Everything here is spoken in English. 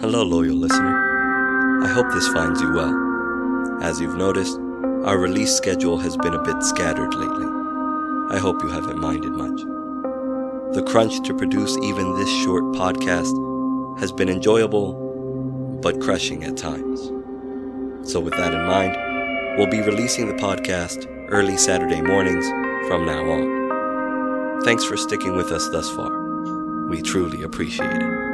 Hello, loyal listener. I hope this finds you well. As you've noticed, our release schedule has been a bit scattered lately. I hope you haven't minded much. The crunch to produce even this short podcast has been enjoyable, but crushing at times. So, with that in mind, we'll be releasing the podcast early Saturday mornings from now on. Thanks for sticking with us thus far. We truly appreciate it.